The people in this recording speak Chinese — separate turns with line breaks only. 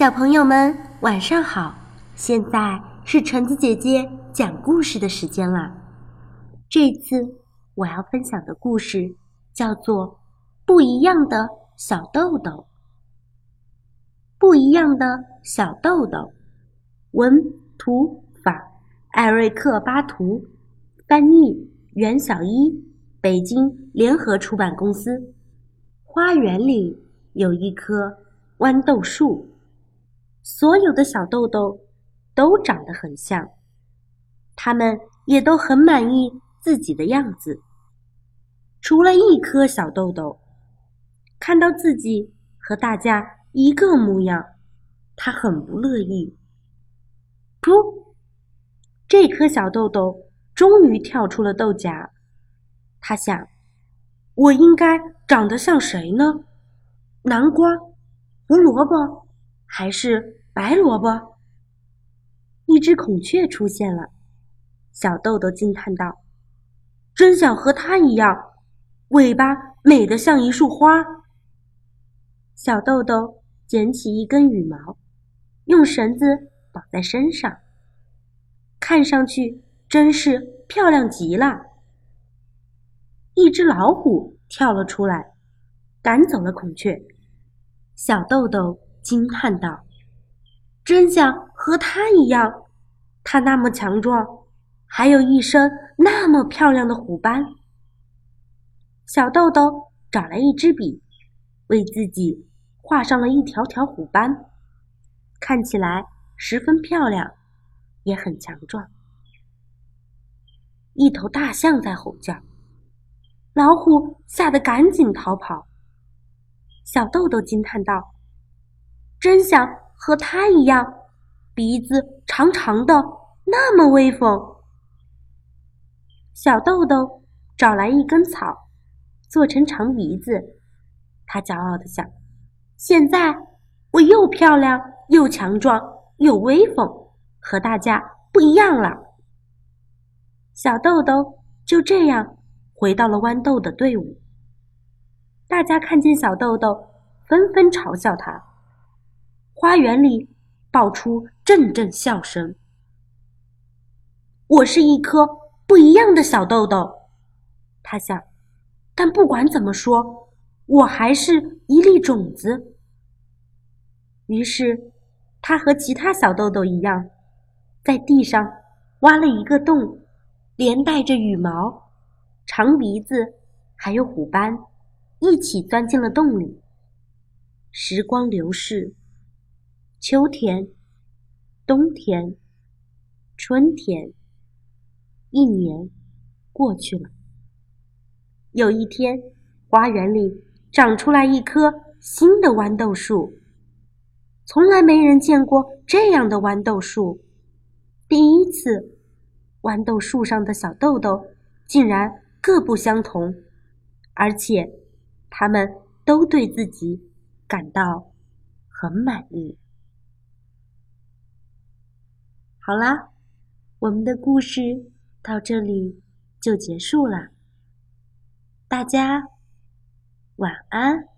小朋友们，晚上好！现在是橙子姐姐讲故事的时间啦。这次我要分享的故事叫做《不一样的小豆豆》。不一样的小豆豆，文图法艾瑞克巴图，翻译袁小一，北京联合出版公司。花园里有一棵豌豆树。所有的小豆豆都长得很像，他们也都很满意自己的样子。除了一颗小豆豆，看到自己和大家一个模样，他很不乐意。噗！这颗小豆豆终于跳出了豆荚。他想：我应该长得像谁呢？南瓜？胡萝卜？还是白萝卜。一只孔雀出现了，小豆豆惊叹道：“真想和它一样，尾巴美得像一束花。”小豆豆捡起一根羽毛，用绳子绑在身上，看上去真是漂亮极了。一只老虎跳了出来，赶走了孔雀。小豆豆。惊叹道：“真想和他一样，他那么强壮，还有一身那么漂亮的虎斑。”小豆豆找来一支笔，为自己画上了一条条虎斑，看起来十分漂亮，也很强壮。一头大象在吼叫，老虎吓得赶紧逃跑。小豆豆惊叹道。真想和他一样，鼻子长长的，那么威风。小豆豆找来一根草，做成长鼻子，他骄傲的想：现在我又漂亮又强壮又威风，和大家不一样了。小豆豆就这样回到了豌豆的队伍。大家看见小豆豆，纷纷嘲笑他。花园里爆出阵阵笑声。我是一颗不一样的小豆豆，他想。但不管怎么说，我还是一粒种子。于是，他和其他小豆豆一样，在地上挖了一个洞，连带着羽毛、长鼻子还有虎斑，一起钻进了洞里。时光流逝。秋天，冬天，春天，一年过去了。有一天，花园里长出来一棵新的豌豆树，从来没人见过这样的豌豆树。第一次，豌豆树上的小豆豆竟然各不相同，而且，他们都对自己感到很满意。好啦，我们的故事到这里就结束了。大家晚安。